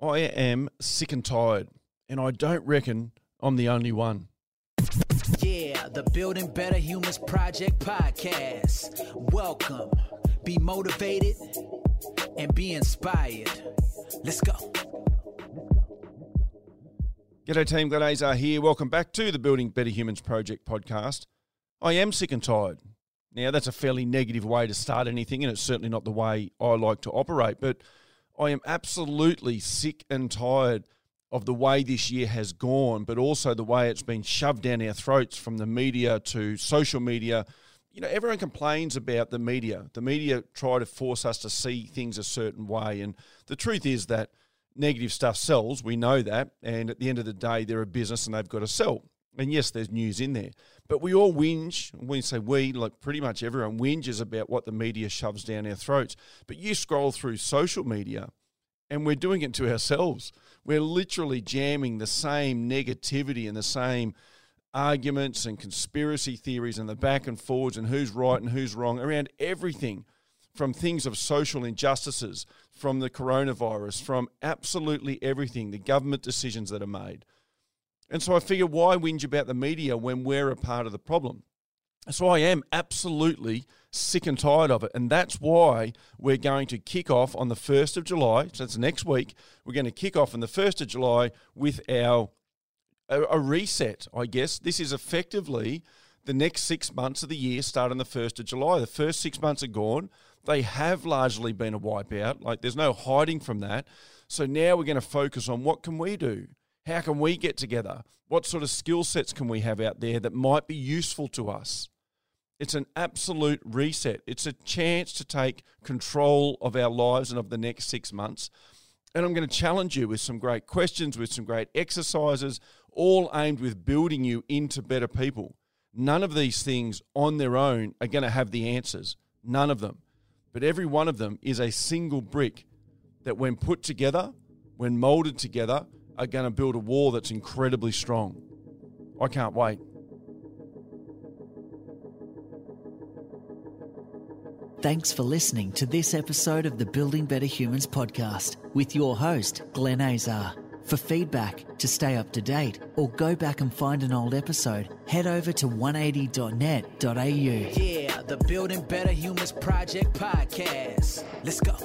I am sick and tired, and I don't reckon I'm the only one. Yeah, the Building Better Humans Project podcast. Welcome. Be motivated and be inspired. Let's go. G'day team, Glenn Azar here. Welcome back to the Building Better Humans Project podcast. I am sick and tired. Now, that's a fairly negative way to start anything, and it's certainly not the way I like to operate, but I am absolutely sick and tired of the way this year has gone, but also the way it's been shoved down our throats from the media to social media. You know, everyone complains about the media. The media try to force us to see things a certain way. And the truth is that negative stuff sells. We know that. And at the end of the day, they're a business and they've got to sell. And yes, there's news in there. But we all whinge. When we say we, like pretty much everyone whinges about what the media shoves down our throats. But you scroll through social media and we're doing it to ourselves. We're literally jamming the same negativity and the same arguments and conspiracy theories and the back and forwards and who's right and who's wrong around everything from things of social injustices, from the coronavirus, from absolutely everything, the government decisions that are made. And so I figure, why whinge about the media when we're a part of the problem? So I am absolutely sick and tired of it. And that's why we're going to kick off on the 1st of July. So that's next week. We're going to kick off on the 1st of July with our a, a reset, I guess. This is effectively the next six months of the year start on the 1st of July. The first six months are gone. They have largely been a wipeout. Like there's no hiding from that. So now we're going to focus on what can we do? How can we get together? What sort of skill sets can we have out there that might be useful to us? It's an absolute reset. It's a chance to take control of our lives and of the next six months. And I'm going to challenge you with some great questions, with some great exercises, all aimed with building you into better people. None of these things on their own are going to have the answers. None of them. But every one of them is a single brick that, when put together, when molded together, are going to build a wall that's incredibly strong. I can't wait. Thanks for listening to this episode of the Building Better Humans podcast with your host, Glenn Azar. For feedback, to stay up to date, or go back and find an old episode, head over to 180.net.au. Yeah, the Building Better Humans Project podcast. Let's go.